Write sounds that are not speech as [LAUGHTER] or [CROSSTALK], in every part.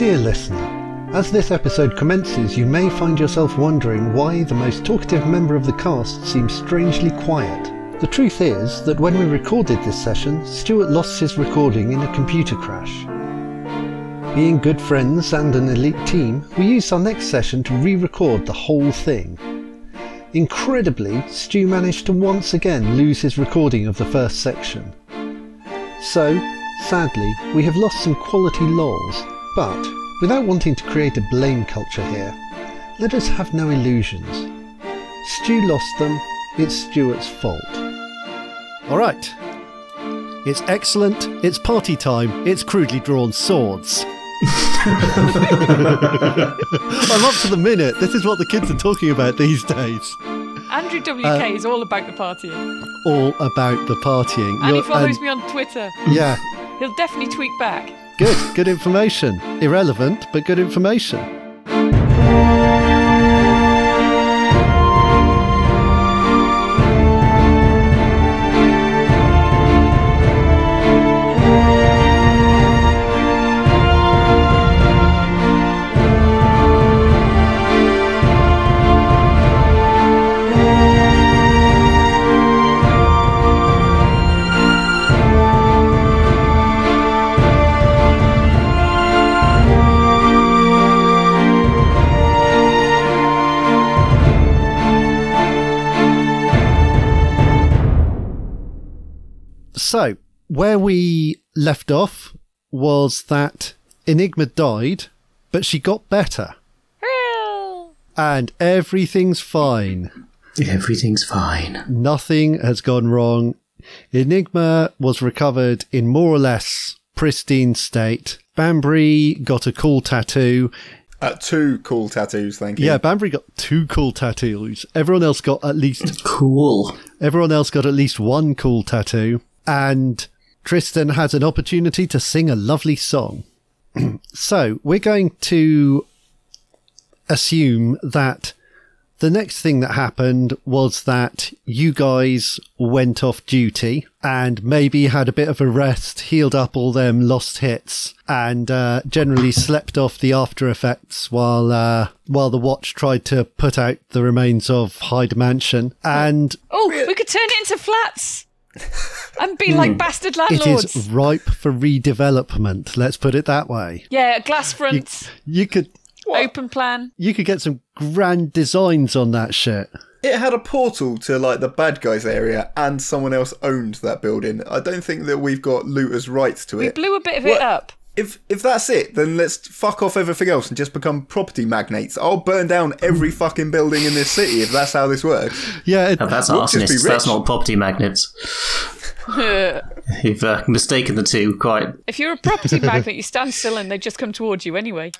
Dear listener, as this episode commences, you may find yourself wondering why the most talkative member of the cast seems strangely quiet. The truth is that when we recorded this session, Stuart lost his recording in a computer crash. Being good friends and an elite team, we used our next session to re record the whole thing. Incredibly, Stu managed to once again lose his recording of the first section. So, sadly, we have lost some quality lols, but without wanting to create a blame culture here, let us have no illusions. Stu lost them, it's Stuart's fault. All right. It's excellent, it's party time, it's crudely drawn swords. I'm up to the minute. This is what the kids are talking about these days. Andrew WK Uh, is all about the partying. All about the partying. And he You're- follows and- me on Twitter. Yeah, He'll definitely tweet back. Good. Good information. Irrelevant, but good information. So, where we left off was that Enigma died, but she got better. And everything's fine. Everything's fine. Nothing has gone wrong. Enigma was recovered in more or less pristine state. Banbury got a cool tattoo. Uh, two cool tattoos, thank you. Yeah, Banbury got two cool tattoos. Everyone else got at least Cool. everyone else got at least one cool tattoo. And Tristan has an opportunity to sing a lovely song. [CLEARS THROAT] so we're going to assume that the next thing that happened was that you guys went off duty and maybe had a bit of a rest, healed up all them lost hits, and uh, generally slept off the after effects while uh, while the watch tried to put out the remains of Hyde Mansion. And Oh, we could turn it into flats [LAUGHS] and be like bastard Hmm. it landlords. is ripe for redevelopment. Let's put it that way. Yeah, glass fronts, You could open plan. you could get some grand designs on that shit. It had a portal to like the bad guys area, and someone else owned that building. I don't think that we've got looters' rights to it. We it. blew a bit of What? it up. If if that's it, then let's fuck off everything else and just become property magnates. I'll burn down every fucking building in this city if that's how this works. Yeah, it, Oh, that's We'll arsonists. That's not property magnates. You've uh, mistaken the two quite. if you're a property magnate, you stand still and they just come towards you anyway.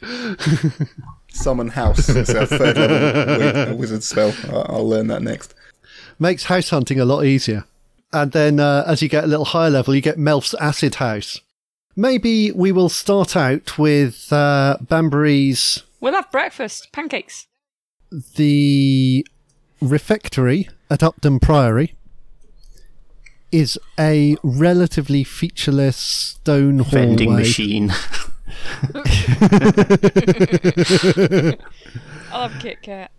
Summon house. It's a third level wizard spell. I- I'll learn that next. makes house hunting a lot easier. And then uh, as you get a little higher level, you get Melf's acid house. Maybe we will start out with uh, Banbury's We'll have breakfast, pancakes. the refectory at Upton Priory is a relatively featureless stone Vending machine. [LAUGHS] I'll have Kit Kat.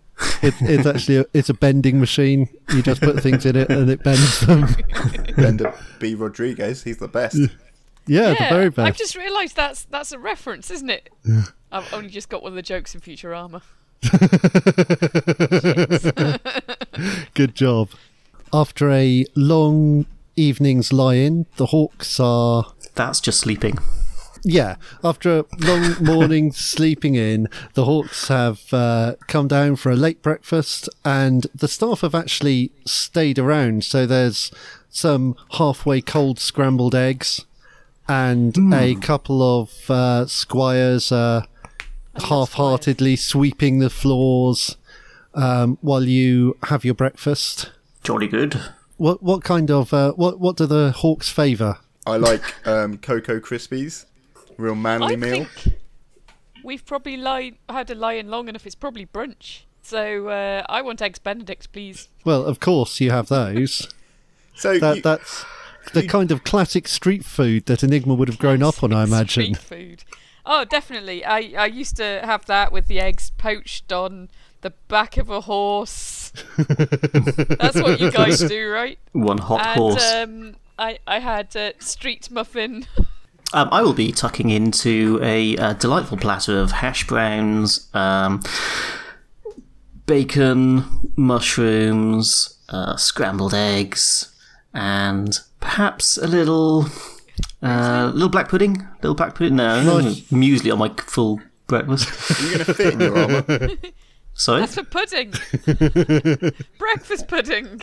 It, it's actually a, it's a bending machine. You just put things in it and it bends them. [LAUGHS] Bender B. Rodriguez, he's the best. Yeah, the very bad. I've just realised that's that's a reference, isn't it? I've only just got one of the jokes in Futurama. [LAUGHS] Good job. After a long evening's lie-in, the Hawks are That's just sleeping. Yeah, after a long [LAUGHS] morning sleeping in, the Hawks have uh, come down for a late breakfast, and the staff have actually stayed around. So there's some halfway cold scrambled eggs, and a couple of uh, squires uh, half-heartedly sweeping the floors um, while you have your breakfast. Jolly good. What what kind of uh, what what do the Hawks favour? I like um, Cocoa Krispies. Real manly I meal. think we've probably lied, had a lie in long enough. It's probably brunch. So uh, I want eggs Benedict, please. Well, of course you have those. So that you- that's the kind of classic street food that Enigma would have grown up on, I imagine. Street food. Oh, definitely. I, I used to have that with the eggs poached on the back of a horse. [LAUGHS] That's what you guys [LAUGHS] do, right? One hot and horse. um, I I had uh, street muffin. Um, I will be tucking into a, uh delightful platter of hash browns, um, bacon, mushrooms, uh, scrambled eggs, and perhaps a little, uh, little black pudding. Little black pudding. No, muesli on my full breakfast. Are you going to fit in your armour? [LAUGHS] Sorry. That's for pudding. [LAUGHS] Breakfast pudding.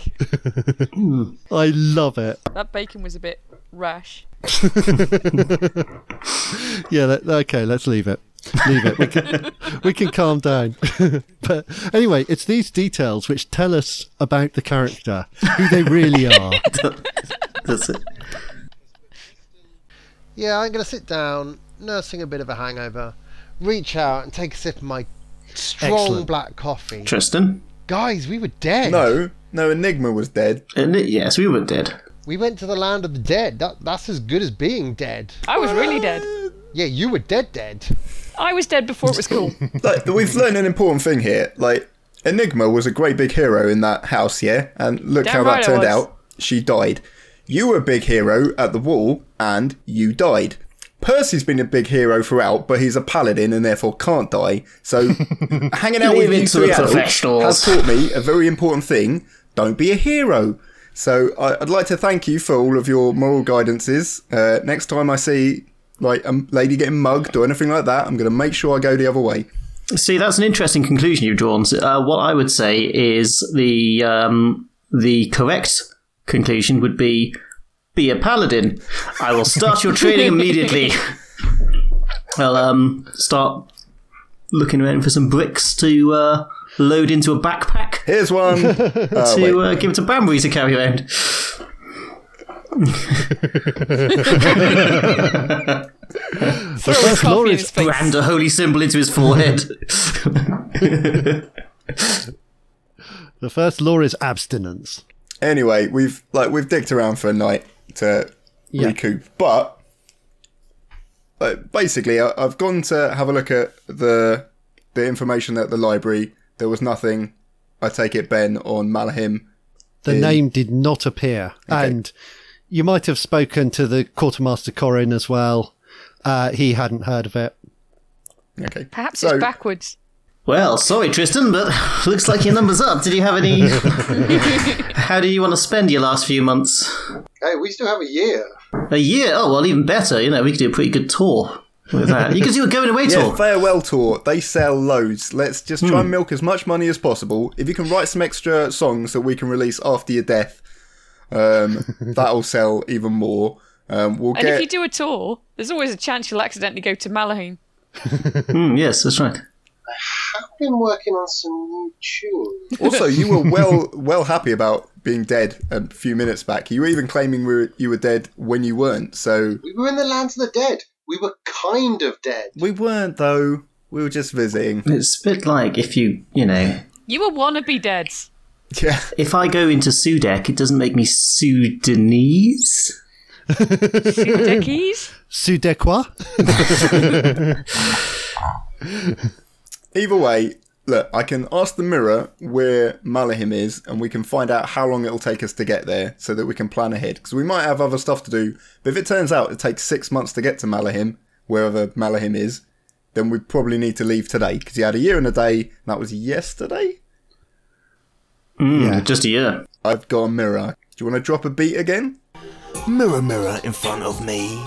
I love it. That bacon was a bit rash. [LAUGHS] Yeah, that, okay, let's leave it. Leave it. We can, we can calm down. but anyway, it's these details which tell us about the character, who they really are. That's it. Yeah, I'm going to sit down, nursing a bit of a hangover, reach out and take a sip of my strong Excellent. black coffee. Tristan. Guys, we were dead. No, no, Enigma was dead. And it- yes, we were dead. We went to the land of the dead. That, that's as good as being dead. I was really uh, dead. Yeah, you were dead dead. I was dead before it was cool. [LAUGHS] Like, we've learned an important thing here. Like, Enigma was a great big hero in that house, yeah? And look Damn how right that turned out. She died. You were a big hero at the wall, and you died. Percy's been a big hero throughout, but he's a paladin and therefore can't die. So, [LAUGHS] hanging out with you three adults professionals. has taught me a very important thing: don't be a hero. So, I, I'd like to thank you for all of your moral guidances. Uh, next time I see like a lady getting mugged or anything like that, I'm going to make sure I go the other way. See, that's an interesting conclusion you've drawn. Uh, what I would say is the um, the correct conclusion would be be a paladin. I will start your training immediately. I'll um, start looking around for some bricks to uh, load into a backpack Here's one. Oh, [LAUGHS] to uh, give to Banbury to carry around. [LAUGHS] Throw a first law is. Brand a holy symbol into his forehead. [LAUGHS] The first law is abstinence. Anyway, we've like we've dicked around for a night to Yeah. recoup, but like, basically, I, I've gone to have a look at the the information at the library. There was nothing. I take it, Ben, on Malahim. The In- name did not appear. And you might have spoken to the quartermaster Corin as well. Uh, he hadn't heard of it. Okay, Perhaps So- it's backwards. Well, sorry, Tristan, but [LAUGHS] looks like your number's up. Did you have any? [LAUGHS] How do you want to spend your last few months? Hey, we still have a year. A year? Oh, well, even better. You know, we could do a pretty good tour with that. You could do a going away Yeah, tour. farewell tour. They sell loads. Let's just try and milk as much money as possible. If you can write some extra songs that we can release after your death, um, [LAUGHS] that'll sell even more. Um, we'll And get. if you do a tour, there's always a chance you'll accidentally go to Malahim. Hmm, yes, that's right. I've been working on some new tunes. [LAUGHS] also, you were well well happy about being dead a few minutes back. You were even claiming we were, you were dead when you weren't. So We were in the lands of the dead. We were kind of dead. we weren't though. We were just visiting. It's a bit like if you, you know, You were wannabe deads. Yeah. if I go into Sudek, it doesn't make me Sudanese. Dickies. Sudequa? [LAUGHS] Either way, look, I can ask the mirror where Malahim is, and we can find out how long it'll take us to get there, so that we can plan ahead. Because we might have other stuff to do. But if it turns out it takes six months to get to Malahim, wherever Malahim is, then we probably need to leave today. Because he had a year and a day, and that was yesterday. Mm, Yeah. Just a year. I've got a mirror. Do you want to drop a beat again? Mirror, mirror in front of me.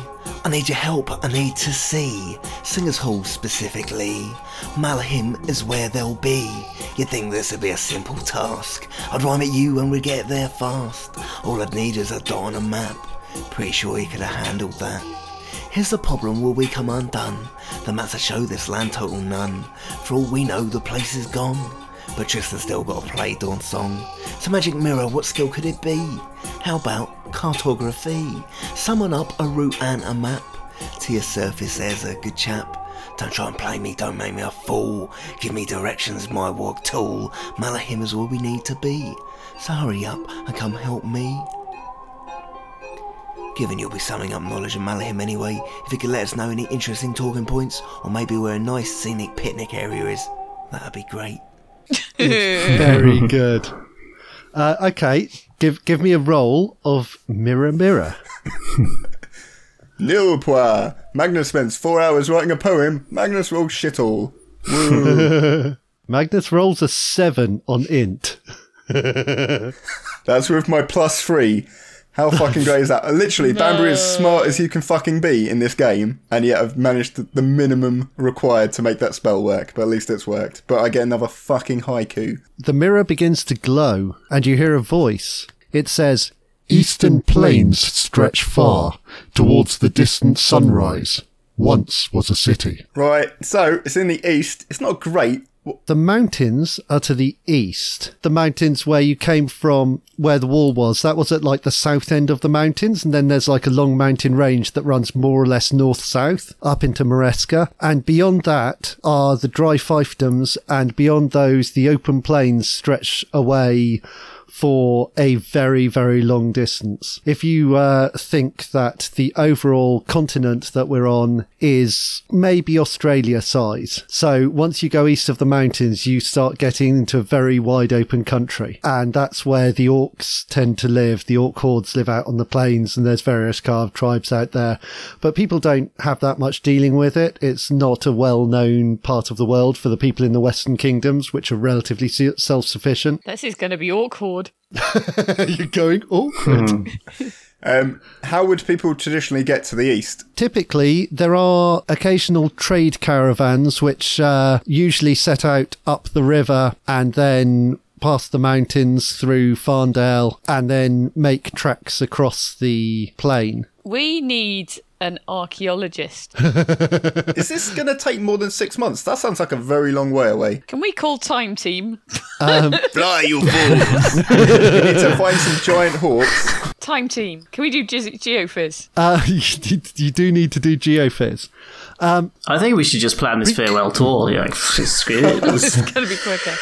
I need your help, I need to see. Singers Hall specifically. Malahim is where they'll be. You'd think this would be a simple task. I'd rhyme at you and we'd get there fast. All I'd need is a dot on a map. Pretty sure you could have handled that. Here's the problem, will we come undone? The maps that show this land total none. For all we know, the place is gone. But Tristan's still got to play Dawn's song. So Magic Mirror, what skill could it be? How about cartography? Summon up a route and a map. To your surface, there's a good chap. Don't try and play me, don't make me a fool. Give me directions, my walk tool. Malahim is where we need to be. So hurry up and come help me. Given you'll be summing up knowledge of Malahim anyway, if you could let us know any interesting talking points, or maybe where a nice scenic picnic area is, that'd be great. Very [LAUGHS] good. Uh, okay, give give me a roll of mirror mirror. Nil poir. Magnus spends four hours writing a poem. Magnus rolls shit all. [LAUGHS] Magnus rolls a seven on int. That's with my plus three. How fucking great is that? Literally, [LAUGHS] Banbury is smart as you can fucking be in this game, and yet I've managed the, the minimum required to make that spell work. But at least it's worked. But I get another fucking haiku. The mirror begins to glow, and you hear a voice. It says, Eastern plains stretch far towards the distant sunrise. Once was a city. Right, so it's in the east. It's not great. The mountains are to the east. The mountains where you came from, where the wall was, that was at like the south end of the mountains. And then there's like a long mountain range that runs more or less north south up into Maresca. And beyond that are the dry fiefdoms. And beyond those, the open plains stretch away for a very, very long distance. If you uh, think that the overall continent that we're on is maybe Australia size, so once you go east of the mountains, you start getting into a very wide open country, and that's where the orcs tend to live. The orc hordes live out on the plains, and there's various carved tribes out there, but people don't have that much dealing with it. It's not a well-known part of the world for the people in the Western kingdoms, which are relatively self-sufficient. This is going to be awkward. [LAUGHS] You're going awkward. Um, how would people traditionally get to the east? Typically, there are occasional trade caravans which uh, usually set out up the river and then past the mountains through Farndale and then make tracks across the plain. We need an archaeologist. [LAUGHS] Is this going to take more than six months? That sounds like a very long way away. Can we call Time Team? [LAUGHS] Fly, you fools! [LAUGHS] we need to find some giant hawks. Time Team. Can we do Ge- Geophys? Uh, you, you do need to do geophys. I think we should just plan this farewell tour. You're like, screw it. It's going to be quicker.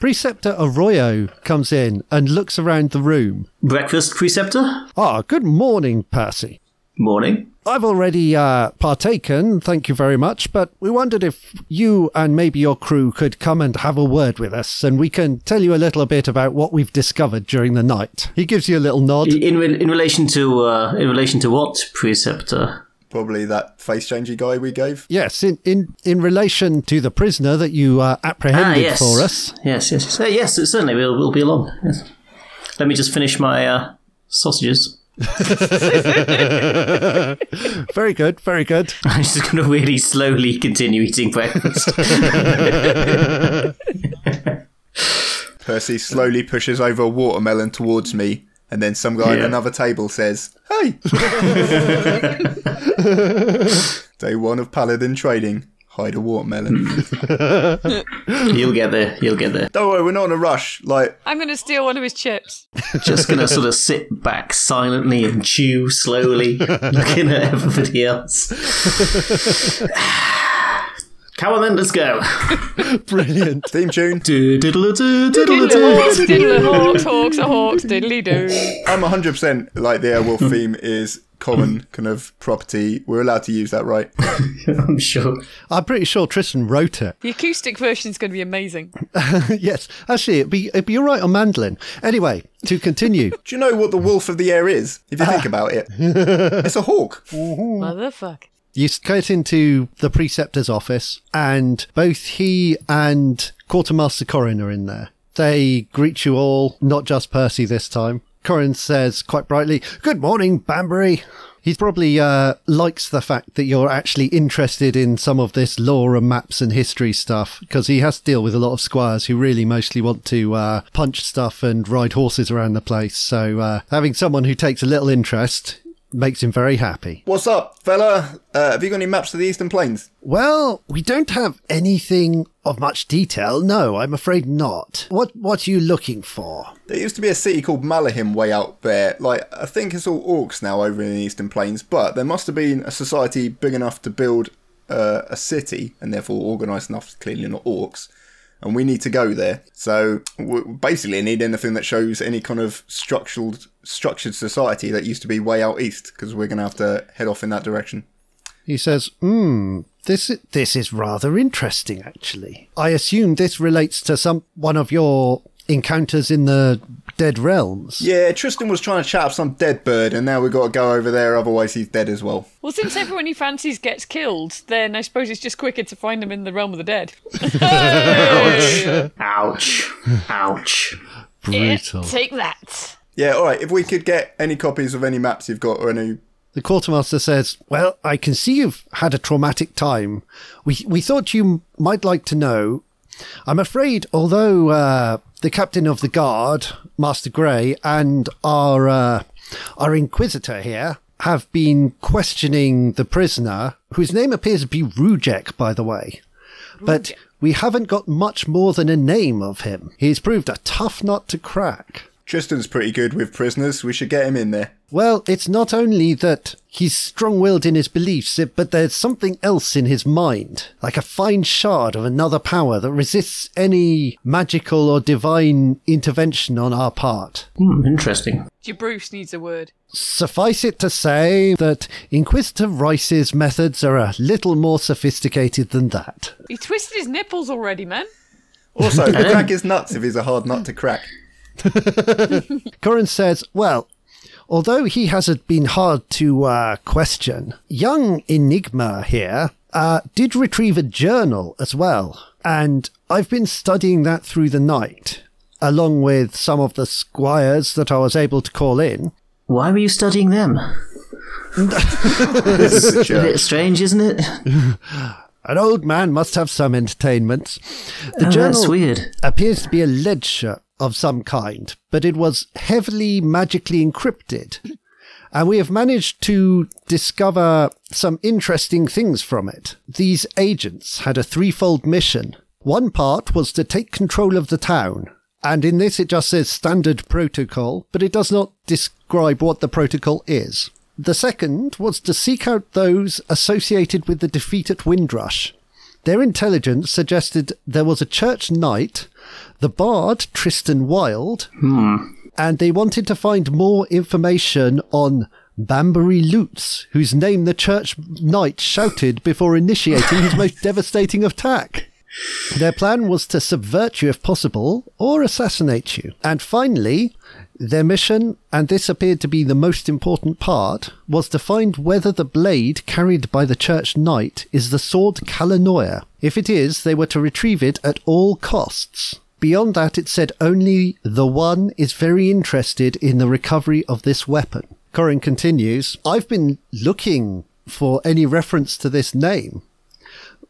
Preceptor Arroyo comes in and looks around the room. Breakfast preceptor? Ah, good morning, Percy. Morning. I've already uh, partaken, thank you very much, but we wondered if you and maybe your crew could come and have a word with us, and we can tell you a little bit about what we've discovered during the night. He gives you a little nod. In, re- in relation to uh, in relation to what preceptor? Probably that face changey guy we gave. Yes, in, in, in relation to the prisoner that you uh, Ah, apprehended yes. for us. Yes, yes, yes. Uh, yes, certainly. We'll, we'll be along. Yes. Let me just finish my uh, sausages. [LAUGHS] Very good, very good. [LAUGHS] I'm just going to really slowly continue eating breakfast. [LAUGHS] Percy slowly pushes over a watermelon towards me, and then some guy at another table says, Hey! Day one of Paladin trading. Hide a watermelon. Hmm. [LAUGHS] you'll get there. You'll get there. Don't worry, we're not in a rush. Like, I'm going to steal one of his chips. Just going to sort of sit back silently and chew slowly, [LAUGHS] looking at everybody else. [SIGHS] Come on then, let's go. [LAUGHS] Brilliant. theme tune. Do-diddle-do, Diddle diddle-do. hawks, diddle hawks, hawks are hawks, diddly do. I'm 100% like the Airwolf hmm. theme is common [LAUGHS] kind of property. We're allowed to use that, right? [LAUGHS] I'm sure. I'm pretty sure Tristan wrote it. The acoustic version is going to be amazing. [LAUGHS] yes, actually, it'd be, it'd be all right on mandolin. Anyway, to continue. Do you know what the wolf of the air is? If you think about it, it's a hawk. Motherfuck. You get into the preceptor's office, and both he and Quartermaster Corin are in there. They greet you all, not just Percy this time. Corin says quite brightly, Good morning, Banbury. He probably uh, likes the fact that you're actually interested in some of this lore and maps and history stuff, because he has to deal with a lot of squires who really mostly want to uh, punch stuff and ride horses around the place. So uh, having someone who takes a little interest makes him very happy. What's up, fella? Uh, have you got any maps of the Eastern Plains? Well, we don't have anything of much detail. No, I'm afraid not. What what are you looking for? There used to be a city called Malahim way out there. Like, I think it's all orcs now over in the Eastern Plains, but there must have been a society big enough to build uh, a city, and therefore organised enough, to clearly not orcs, and we need to go there. So we basically need anything that shows any kind of structural structured society that used to be way out east, because we're going to have to head off in that direction. He says, "Hmm, this this is rather interesting, actually. I assume this relates to some one of your encounters in the Dead Realms." Yeah, Tristan was trying to chat up some dead bird, and now we've got to go over there, otherwise he's dead as well. Well, since everyone he fancies gets killed, then I suppose it's just quicker to find him in the realm of the dead. Ouch. [LAUGHS] Ouch. Brutal. Take that. Yeah, all right. If we could get any copies of any maps you've got or any The quartermaster says, "Well, I can see you've had a traumatic time. We we thought you might like to know. I'm afraid, although uh, the captain of the guard, Master Grey, and our uh, our inquisitor here have been questioning the prisoner, whose name appears to be Rujek, by the way, but." We haven't got much more than a name of him. He's proved a tough nut to crack. Tristan's pretty good with prisoners. We should get him in there. Well, it's not only that he's strong willed in his beliefs, but there's something else in his mind, like a fine shard of another power that resists any magical or divine intervention on our part. Hmm, interesting. Your Bruce needs a word. Suffice it to say that Inquisitor Rice's methods are a little more sophisticated than that. He twisted his nipples already, man. Also, the [LAUGHS] crack is nuts if he's a hard nut to crack. [LAUGHS] Corin says, well, although he hasn't been hard to uh, question, young Enigma here uh, did retrieve a journal as well. And I've been studying that through the night, along with some of the squires that I was able to call in. Why were you studying them? [LAUGHS] This is a A bit strange, isn't it? An old man must have some entertainment. The Oh, journal that's weird. appears to be a ledger of some kind, but it was heavily magically encrypted. And we have managed to discover some interesting things from it. These agents had a threefold mission. One part was to take control of the town. And in this, it just says standard protocol, but it does not describe what the protocol is. The second was to seek out those associated with the defeat at Windrush. Their intelligence suggested there was a church knight, the bard Tristan Wilde, hmm. and they wanted to find more information on Banbury Lutz, whose name the church knight shouted before initiating his most [LAUGHS] devastating attack. Their plan was to subvert you if possible, or assassinate you. And finally, their mission, and this appeared to be the most important part, was to find whether the blade carried by the church knight is the sword Kalanoia. If it is, they were to retrieve it at all costs. Beyond that, it said only the one is very interested in the recovery of this weapon. Corin continues, I've been looking for any reference to this name,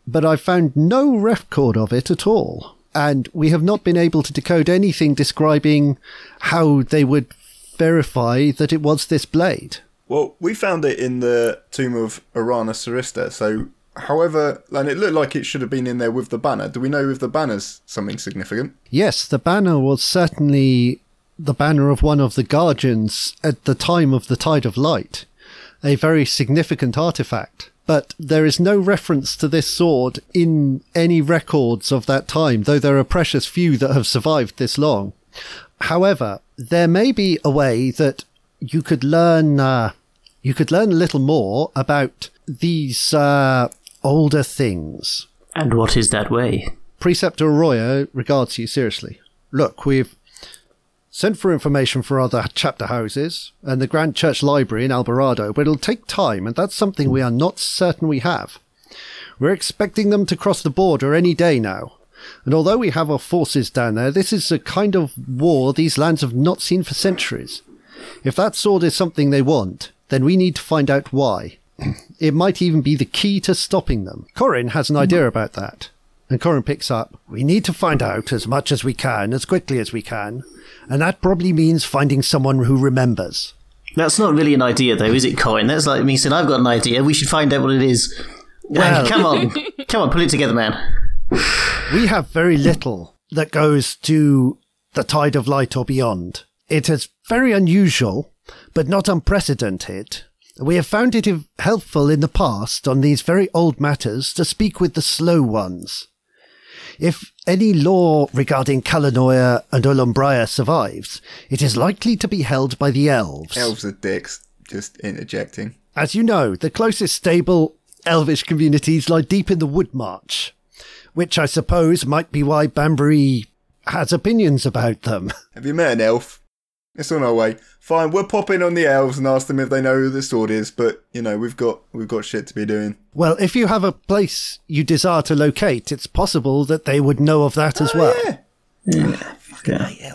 but I've found no record of it at all. And we have not been able to decode anything describing how they would verify that it was this blade. Well, we found it in the tomb of Arana Sarista. So, however, and it looked like it should have been in there with the banner. Do we know if the banner's something significant? Yes, the banner was certainly the banner of one of the guardians at the time of the Tide of Light, a very significant artifact. But there is no reference to this sword in any records of that time, though there are precious few that have survived this long. However, there may be a way that you could learn uh, you could learn a little more about these uh, older things. And what is that way? Preceptor Arroyo regards you seriously. Look, we've sent for information for other chapter houses and the Grand Church Library in Alvarado, but it'll take time, and that's something we are not certain we have. We're expecting them to cross the border any day now. And although we have our forces down there, this is a kind of war these lands have not seen for centuries. If that sword is something they want, then we need to find out why. [CLEARS THROAT] It might even be the key to stopping them. Corin has an idea about that. And Corin picks up, We need to find out as much as we can, as quickly as we can. And that probably means finding someone who remembers. That's not really an idea, though, is it, Corin? That's like me saying, I've got an idea. We should find out what it is. Well- come on. [LAUGHS] Come on, put it together, man. We have very little that goes to the tide of light or beyond. It is very unusual, but not unprecedented. We have found it helpful in the past on these very old matters to speak with the slow ones. If any law regarding Kalanoia and Ulumbria survives, it is likely to be held by the elves. Elves are dicks. Just interjecting. As you know, the closest stable elvish communities lie deep in the Wood March, which I suppose might be why Banbury has opinions about them. Have you met an elf? It's on our way. Fine, we'll pop in on the elves and ask them if they know who the sword is. But you know, we've got we've got shit to be doing. Well, if you have a place you desire to locate, it's possible that they would know of that as oh, well. Yeah. Okay.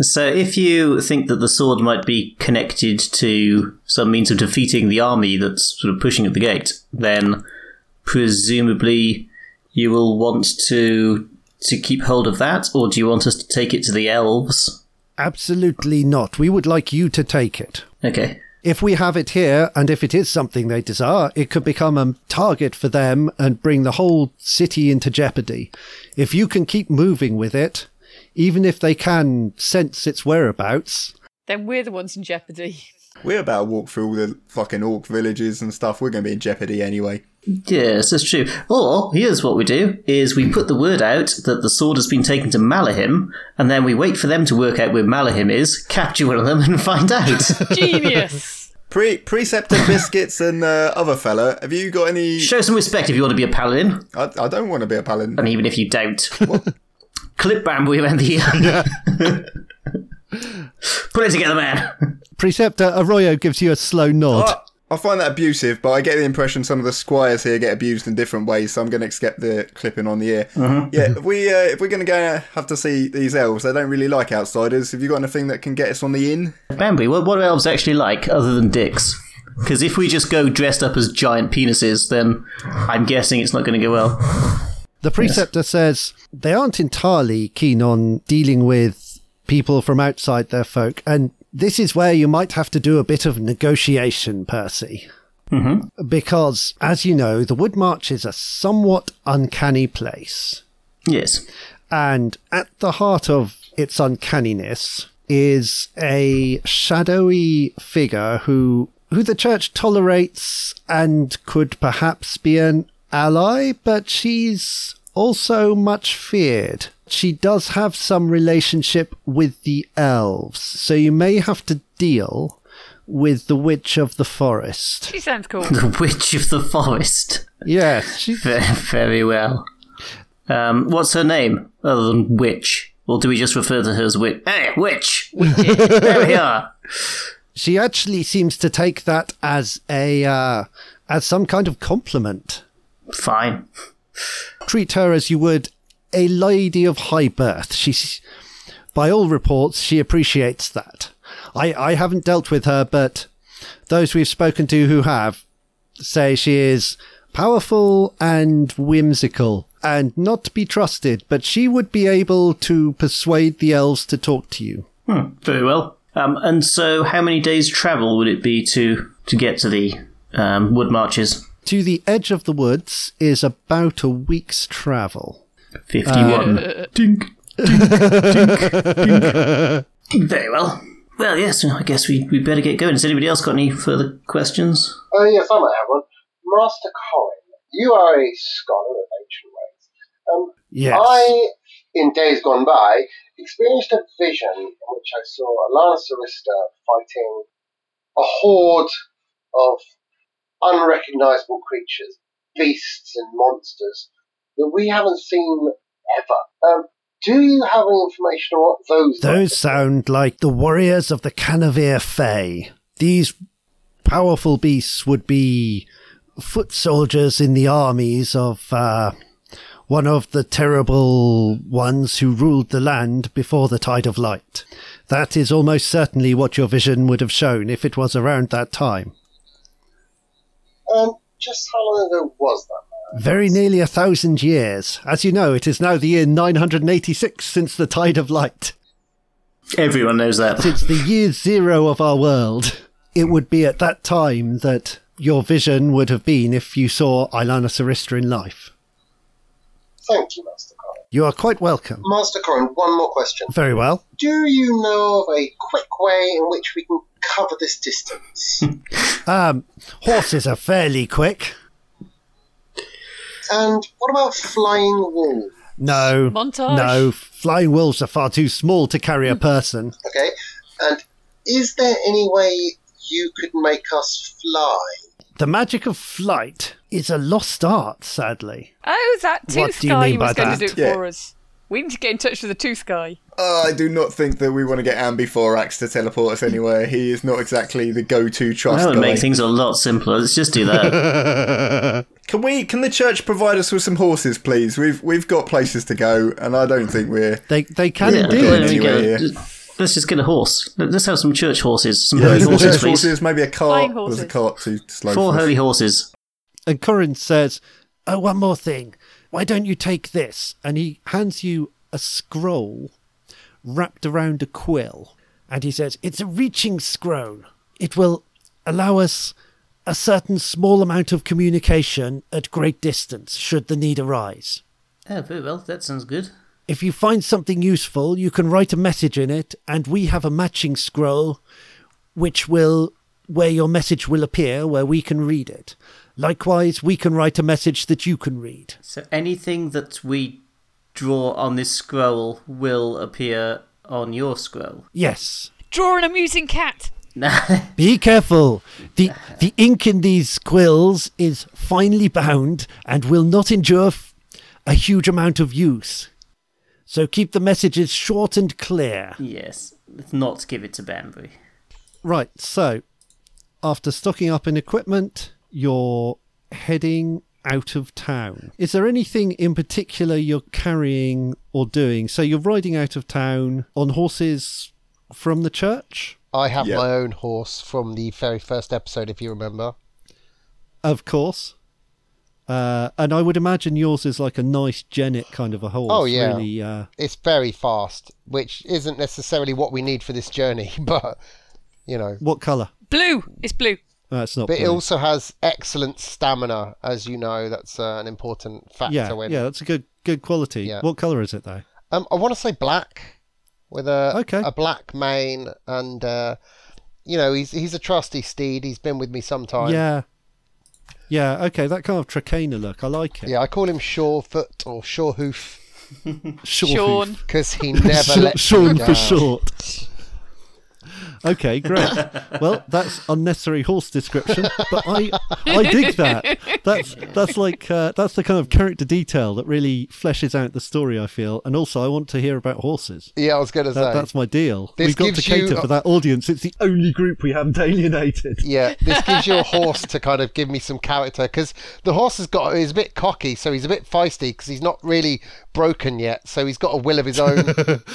So, if you think that the sword might be connected to some means of defeating the army that's sort of pushing at the gate, then presumably you will want to to keep hold of that, or do you want us to take it to the elves? Absolutely not. We would like you to take it. Okay. If we have it here, and if it is something they desire, it could become a target for them and bring the whole city into jeopardy. If you can keep moving with it, even if they can sense its whereabouts, Then we're the ones in jeopardy. We're about to walk through all the fucking orc villages and stuff. We're going to be in jeopardy anyway. Yes, that's true. Or here's what we do: is we put the word out that the sword has been taken to Malahim, and then we wait for them to work out where Malahim is, capture one of them, and find out. [LAUGHS] Genius. Pre preceptor biscuits and uh, other fella. Have you got any? Show some respect if you want to be a paladin, I, I don't want to be a paladin. and even if you don't. Clip bamboo around the ear. [LAUGHS] [LAUGHS] Put it together, man. Preceptor Arroyo gives you a slow nod. I, I find that abusive, but I get the impression some of the squires here get abused in different ways, so I'm going to accept the clipping on the ear. Yeah, if we uh, if we're going to go have to see these elves, they don't really like outsiders. Have you got anything that can get us on the in? Bambi, what, what do elves actually like other than dicks? Because if we just go dressed up as giant penises, then I'm guessing it's not going to go well. The preceptor says they aren't entirely keen on dealing with people from outside their folk, and this is where you might have to do a bit of negotiation, Percy. Mm-hmm. Because, as you know, the Wood March is a somewhat uncanny place. Yes. And at the heart of its uncanniness is a shadowy figure who who the church tolerates and could perhaps be an ally, but she's also much feared. She does have some relationship with the elves, so you may have to deal with the Witch of the Forest. She sounds cool. [LAUGHS] The Witch of the Forest. Yes, she's [LAUGHS] Very, very well. Um, what's her name other than Witch? Or do we just refer to her as Witch? Hey, Witch! there we are. [LAUGHS] she actually seems to take that as a uh, as some kind of compliment. Fine. Treat her as you would a lady of high birth. She's, by all reports, she appreciates that. I I haven't dealt with her, but those we've spoken to who have say she is powerful and whimsical and not to be trusted. But she would be able to persuade the elves to talk to you. Hmm, very well. Um, and so, how many days' travel would it be to to get to the um, wood marches? To the edge of the woods is about a week's travel. Fifty-one. dink, dink, dink, dink. [LAUGHS] Very well. Well, yes. I guess we we better get going. Has anybody else got any further questions? Oh, yes, I might have one. Master Corin, you are a scholar of ancient ways. Um, Yes. I, in days gone by, experienced a vision in which I saw a Sarista fighting a horde of unrecognizable creatures, beasts and monsters that we haven't seen ever. Um, do you have any information on what those Those sound like the warriors of the Canavir Fae. These powerful beasts would be foot soldiers in the armies of uh, one of the terrible ones who ruled the land before the Tide of Light. That is almost certainly what your vision would have shown if it was around that time. Um, just how long ago was that? Very nearly a thousand years. As you know, it is now the year 986 since the Tide of Light. Everyone knows that. since the year zero of our world, it would be at that time that your vision would have been if you saw Ilana Sarista in life. Thank you, Master Corin. You are quite welcome. Master Corin, one more question. Very well. Do you know of a quick way in which we can cover this distance? [LAUGHS] Um, horses are fairly quick. And what about flying wolves? No. Montage? No. Flying wolves are far too small to carry a person. Okay. And is there any way you could make us fly? The magic of flight is a lost art, sadly. Oh, that What tooth do you guy mean was by going to do it Yeah. for us. We need to get in touch with the tooth guy. Uh, I do not think that we want to get Ambi4Ax to teleport us anywhere. He is not exactly the go-to trust That would guy. make things a lot simpler. Let's just do that. [LAUGHS] Can we? Can the church provide us with some horses, please? We've we've got places to go, and I don't think we're. They they can Yeah, indeed. there we Anyway, go. yeah. Just- Let's just get a horse. Let's have some church horses. Some Yeah, holy horses, church please. horses, maybe a cart. There's a cart too slow. Four for us. holy horses. And Corin says, Oh, one more thing. Why don't you take this? And he hands you a scroll wrapped around a quill. And he says, It's a reaching scroll. It will allow us a certain small amount of communication at great distance, should the need arise. Oh, very well. That sounds good. If you find something useful, you can write a message in it, and we have a matching scroll which will where your message will appear where we can read it. Likewise, we can write a message that you can read. So anything that we draw on this scroll will appear on your scroll. Yes. Draw an amusing cat. [LAUGHS] Be careful. The the ink in these quills is finely bound and will not endure f- a huge amount of use. So keep the messages short and clear. yes. Let's not give it to Banbury. Right, so after stocking up in equipment, you're heading out of town. Is there anything in particular you're carrying or doing? So you're riding out of town on horses from the church? I have Yeah. my own horse from the very first episode, if you remember. Of course. Uh, and I would imagine yours is like a nice Jennet kind of a horse. Oh, yeah. Really, uh, It's very fast, which isn't necessarily what we need for this journey, [LAUGHS] but you know. what colour? Blue. It's blue. Uh, it's not. But it also has excellent stamina, as you know. That's uh, an important factor. yeah, when, yeah, that's a good good quality. Yeah. What colour is it though? Um, I want to say black, with a Okay. a black mane, and uh, you know he's he's a trusty steed. He's been with me some time. Yeah. Yeah, okay, that kind of Trakehner look. I like it. Yeah, I call him Surefoot or Surehoof Sure [LAUGHS] Sean. [LAUGHS] because he [LAUGHS] never Sh- lets Sean me for down. short. Okay, great. Well, [LAUGHS] that's unnecessary horse description, but I I dig that. That's that's like uh, that's the kind of character detail that really fleshes out the story. I feel, and also I want to hear about horses. Yeah, I was going to That, say. that's my deal. We've got to gives you cater a- for that audience. It's the only group we haven't alienated. Yeah, this gives you a [LAUGHS] horse to kind of give me some character because the horse has got is a bit cocky, so he's a bit feisty because he's not really broken yet, so he's got a will of his own.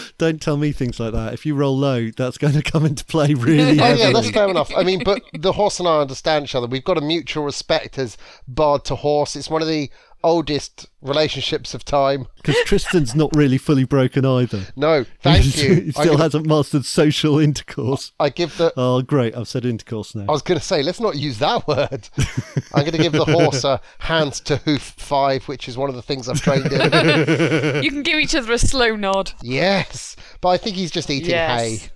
[LAUGHS] Don't tell me things like that. If you roll low, that's going to come into play really [LAUGHS] Oh yeah, that's fair enough. I mean, but the horse and I understand each other. We've got a mutual respect as bard to horse. It's one of the oldest relationships of time. Because Tristan's not really fully broken either. No, thank he you. [LAUGHS] he I still give, hasn't mastered social intercourse. I give the. Oh, great. I've said intercourse now. I was going to say, let's not use that word. [LAUGHS] I'm going to give the horse a hands to hoof five, which is one of the things I've trained in. You can give each other a slow nod. yes, but I think he's just eating Yes. hay.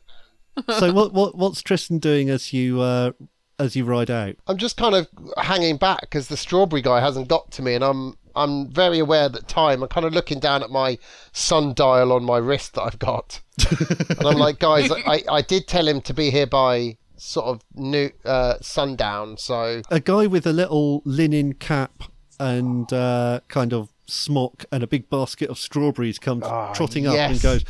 [LAUGHS] so what, what what's Tristan doing as you uh, as you ride out? I'm just kind of hanging back because the strawberry guy hasn't got to me, and I'm I'm very aware that time. I'm kind of looking down at my sundial on my wrist that I've got, and I'm like, guys, I, [LAUGHS] I did tell him to be here by sort of new uh, sundown, so A guy with a little linen cap and uh, kind of smock and a big basket of strawberries comes trotting up and goes,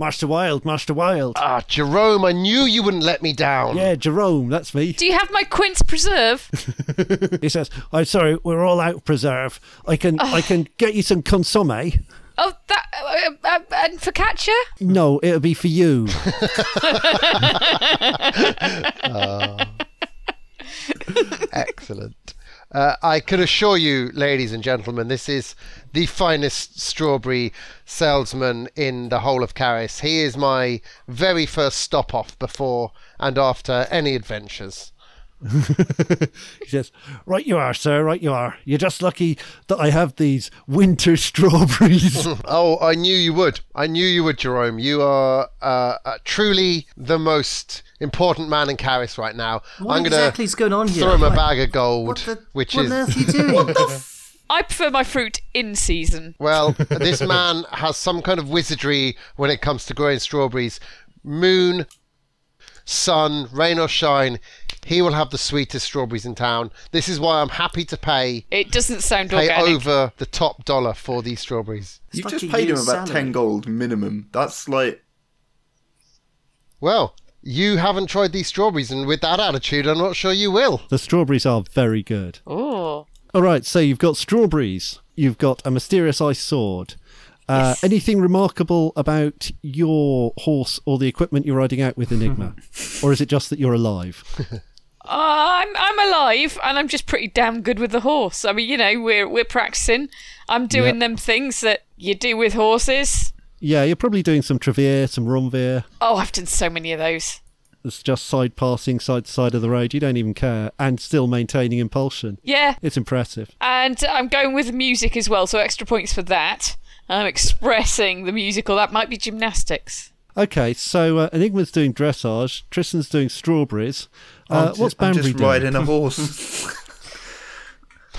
"Master Wilde, Master Wilde." ah, Jerome, I knew you wouldn't let me down. yeah, Jerome, that's me. Do you have my quince preserve? [LAUGHS] He says, "I'm sorry, we're all out of preserve. I can I can get you some consomme." Oh, that uh, uh, and focaccia. No, it'll be for you. [LAUGHS] [LAUGHS] Excellent. Uh, I can assure you, ladies and gentlemen, this is the finest strawberry salesman in the whole of Caris. He is my very first stop off before and after any adventures. [LAUGHS] He says, Right you are, sir, right you are. You're just lucky that I have these winter [LAUGHS] strawberries. [LAUGHS] Oh, I knew you would. I knew you would, Jerome. You are uh, uh, truly the most important man in Caris right now. What I'm gonna exactly is going on here? throw him a bag of gold, what the, which what is on earth are you [LAUGHS] doing? I prefer my fruit in season. Well, [LAUGHS] this man has some kind of wizardry when it comes to growing strawberries. Moon, sun, rain or shine, he will have the sweetest strawberries in town. This is why I'm happy to pay It doesn't sound pay organic. over the top dollar for these strawberries. You've like just paid him about salary. 10 gold minimum. That's like. Well, you haven't tried these strawberries, and with that attitude, I'm not sure you will. The strawberries are very good. Oh. All right, so you've got strawberries. You've got a mysterious ice sword. Uh, Anything remarkable about your horse or the equipment you're riding out with Enigma, [LAUGHS] or is it just that you're alive? [LAUGHS] Uh, I'm I'm alive and I'm just pretty damn good with the horse. I mean, you know, we're we're practicing. I'm doing Yep. them things that you do with horses. Yeah, you're probably doing some travers, some renvers. Oh, I've done so many of those. It's just side passing side to side of the road. You don't even care, and still maintaining impulsion. Yeah, It's impressive. and I'm going with music as well, so extra points for that. I'm expressing the musical. That might be gymnastics. Okay, so uh, Enigma's doing dressage. Tristan's doing strawberries. Uh, I'm ju- what's I'm just doing? riding a [LAUGHS] horse. [LAUGHS]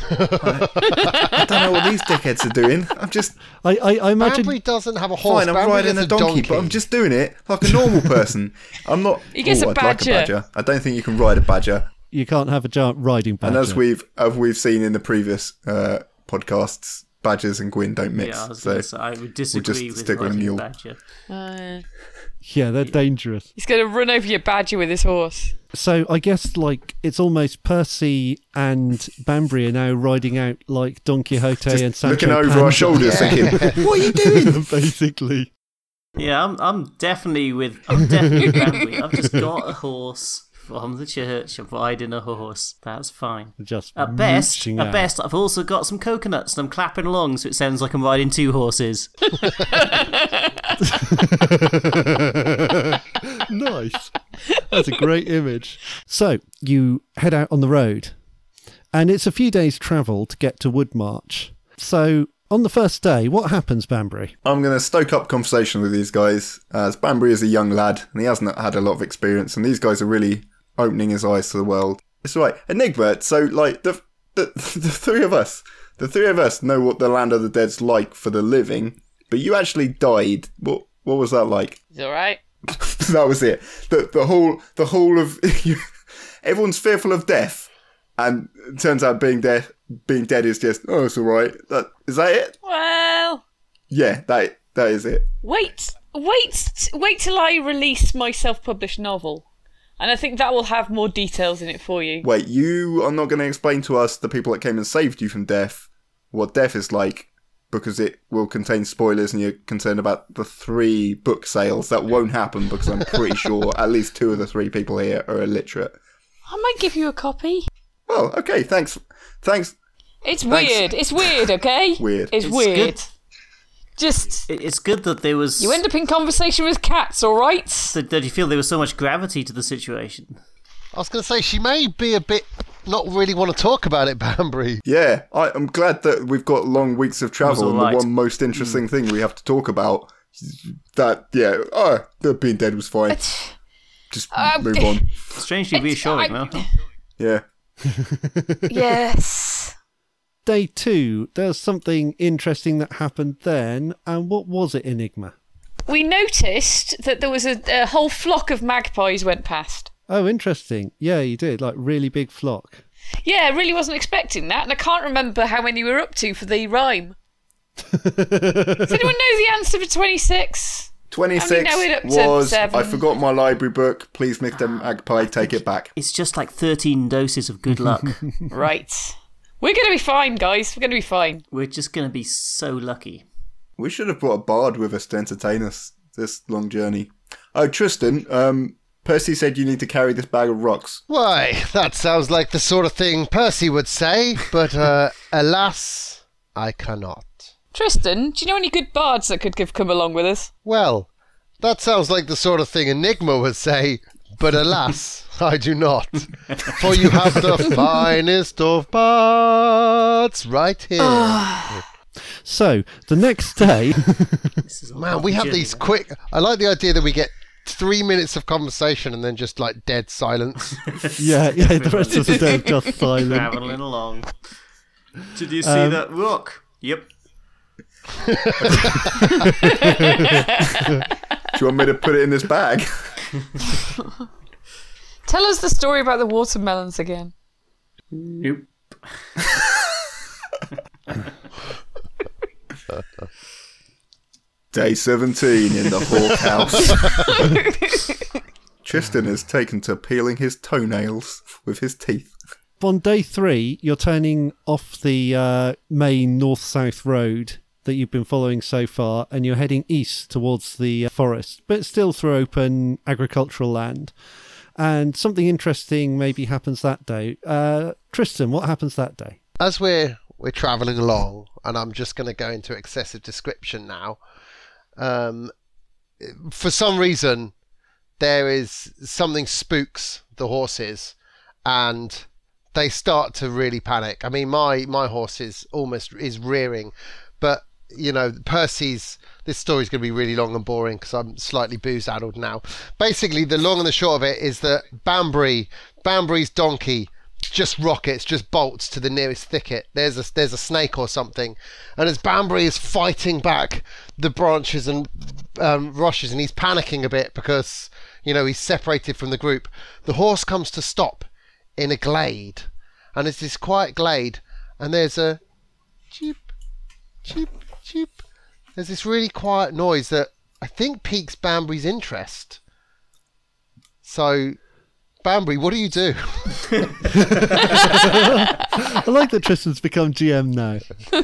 I, I don't know what these dickheads are doing. I'm just I, I, I imagine. Banbury doesn't have a horse. fine. I'm Banbury riding a donkey, but I'm just doing it like a normal person. I'm not. [LAUGHS] He gets Ooh, a I'd like a badger. I don't think you can ride a badger. You can't have a giant riding badger. And as we've as we've seen in the previous uh, podcasts, badgers and Gwyn don't mix. Yeah, I, was so gonna say, I would disagree with stick with a riding mule. badger. Uh, yeah, they're dangerous. he's going to run over your badger with his horse. So I guess like it's almost Percy and Banbury are now riding out like Don Quixote just and Sancho looking over Panza, our shoulders, thinking, [LAUGHS] "What are you doing?" [LAUGHS] basically. Yeah, I'm I'm definitely with I'm definitely with Banbury. I've just got a horse from the church. I'm riding a horse. That's fine. Just At best, at out. best, I've also got some coconuts and I'm clapping along, so it sounds like I'm riding two horses. [LAUGHS] nice. That's a great image. So you head out on the road, and it's a few days' travel to get to Woodmarch. So on the first day, what happens, Banbury? I'm going to stoke up conversation with these guys, as Banbury is a young lad and he hasn't had a lot of experience, and these guys are really opening his eyes to the world. It's right, Enigma. So, like the the, [LAUGHS] the three of us, the three of us know what the land of the dead's like for the living, but you actually died. What what was that like? Is all right? [LAUGHS] that was it. The the whole the whole of [LAUGHS] everyone's fearful of death, and it turns out being dead being dead is just oh it's all right. That is that it? Well, Yeah, that that is it. wait, wait, wait till I release my self-published novel, and I think that will have more details in it for you. Wait, you are not going to explain to us the people that came and saved you from death what death is like because it will contain spoilers and you're concerned about the three book sales that won't happen because I'm pretty [LAUGHS] sure at least two of the three people here are illiterate. I might give you a copy. Well, okay, thanks. Thanks. It's Thanks. weird. It's weird. Okay. Weird. It's, It's weird. good. Just It's good that there was. you end up in conversation with cats. All right. that, that you feel there was so much gravity to the situation. I was going to say she may be a bit not really want to talk about it, [LAUGHS] Banbury. Yeah, I, I'm glad that we've got long weeks of travel and alright. the one most interesting thing we have to talk about that, yeah, oh, the being dead was fine. Just Um, move on. Strangely [LAUGHS] reassuring, I- though. Yeah. [LAUGHS] yes. Day two, there's something interesting that happened then, and what was it, Enigma? We noticed that there was a, a whole flock of magpies went past. Oh, interesting. Yeah, you did. Like really big flock. Yeah, I really wasn't expecting that, and I can't remember how many we were up to for the rhyme. [LAUGHS] Does anyone know the answer for 26? 26 know it up to was. I forgot my library book. Please, Mr. Magpie, take it back. It's just like 13 doses of good luck. [LAUGHS] Right. We're going to be fine, guys. We're going to be fine. We're just going to be so lucky. We should have brought a bard with us to entertain us this long journey. Oh, Tristan, um, Percy said you need to carry this bag of rocks. Why, that sounds like the sort of thing Percy would say, but uh, [LAUGHS] alas, I cannot. Tristan, do you know any good bards that could have come along with us? Well, that sounds like the sort of thing Enigma would say, but alas, I do not. For you have the [LAUGHS] finest of parts right here. [SIGHS] So the next day, [LAUGHS] This is a Man, we have journey, these man. quick. I like the idea that we get three minutes of conversation and then just like dead silence. [LAUGHS] yeah, yeah, the rest of the day just silent. Travelling along. Did you see Um, that rock? Yep. Do you want me to put it in this bag? Tell us the story about the watermelons again. Nope. [LAUGHS] Day 17 in the Hawk House. [LAUGHS] Tristan has taken to peeling his toenails with his teeth. On day three, you're turning off the uh, main north south road that you've been following so far, and you're heading east towards the uh, forest, but still through open agricultural land. And something interesting maybe happens that day. Uh, Tristan, what happens that day? as we're we're traveling along, and I'm just going to go into excessive description now. Um, for some reason, there is something spooks the horses, and they start to really panic. I mean, my my horse is almost is rearing, but you know, Percy's. This story's going to be really long and boring because I'm slightly booze addled now. Basically, the long and the short of it is that Banbury, Banbury's donkey just rockets, just bolts to the nearest thicket. There's a there's a snake or something, and as Banbury is fighting back the branches and um, rushes, and he's panicking a bit because you know he's separated from the group. The horse comes to stop in a glade, and it's this quiet glade, and there's a cheep, cheep. There's this really quiet noise that I think piques Banbury's interest. So, Banbury, what do you do? [LAUGHS] I like that Tristan's become GM now. [LAUGHS]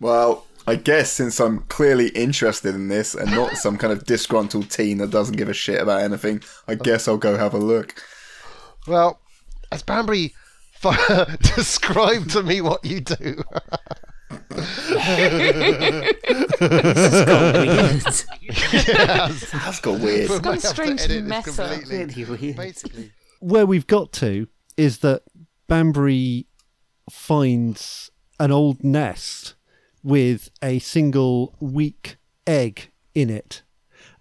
Well, I guess since I'm clearly interested in this and not some kind of disgruntled teen that doesn't give a shit about anything, I guess I'll go have a look. Well, as Banbury [LAUGHS] f- describe to me what you do. Yes. That's got weird. We may got a have to strange edit this mess up. completely. Basically, Where we've got to is that Banbury finds an old nest with a single weak egg in it,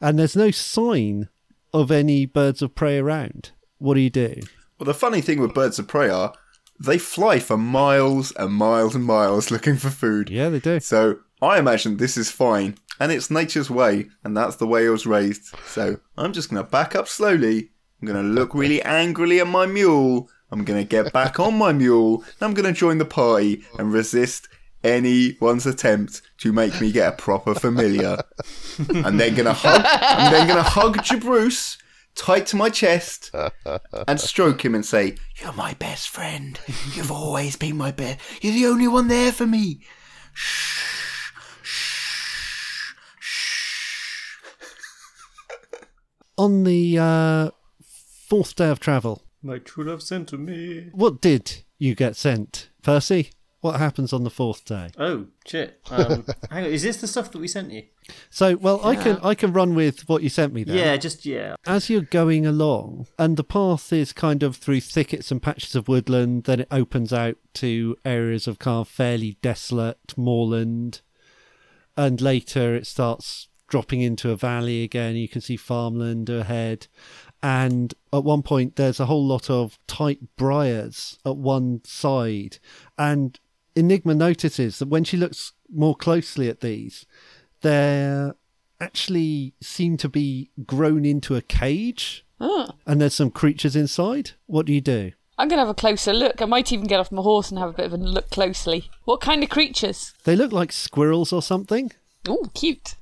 and there's no sign of any birds of prey around. What do you do? Well, the funny thing with birds of prey are they fly for miles and miles and miles [LAUGHS] looking for food. Yeah, they do. So I imagine this is fine, and it's nature's way, and that's the way I was raised. So I'm just going to back up slowly. I'm going to look really angrily at my mule. I'm going to get back on my mule, and I'm going to join the party and resist anyone's attempt to make me get a proper familiar. [LAUGHS] I'm then going to hug. I'm then going to hug Jabruce tight to my chest [LAUGHS] and stroke him and say, "You're my best friend. You've always been my best. You're the only one there for me." [LAUGHS] On the uh, fourth day of travel, My true love sent to me. what did you get sent, Percy? What happens on the fourth day? Oh shit! Um, [LAUGHS] hang on, is this the stuff that we sent you? So, well, I can I can run with what you sent me there. Yeah, just yeah. as you're going along, and the path is kind of through thickets and patches of woodland, then it opens out to areas of kind of fairly desolate moorland, and later it starts dropping into a valley again. You can see farmland ahead, and at one point there's a whole lot of tight briars at one side, and Enigma notices that when she looks more closely at these, they're actually seem to be grown into a cage Oh. and there's some creatures inside. What do you do? I'm going to have a closer look. I might even get off my horse and have a bit of a look closely. What kind of creatures? They look like squirrels or something. Oh, cute.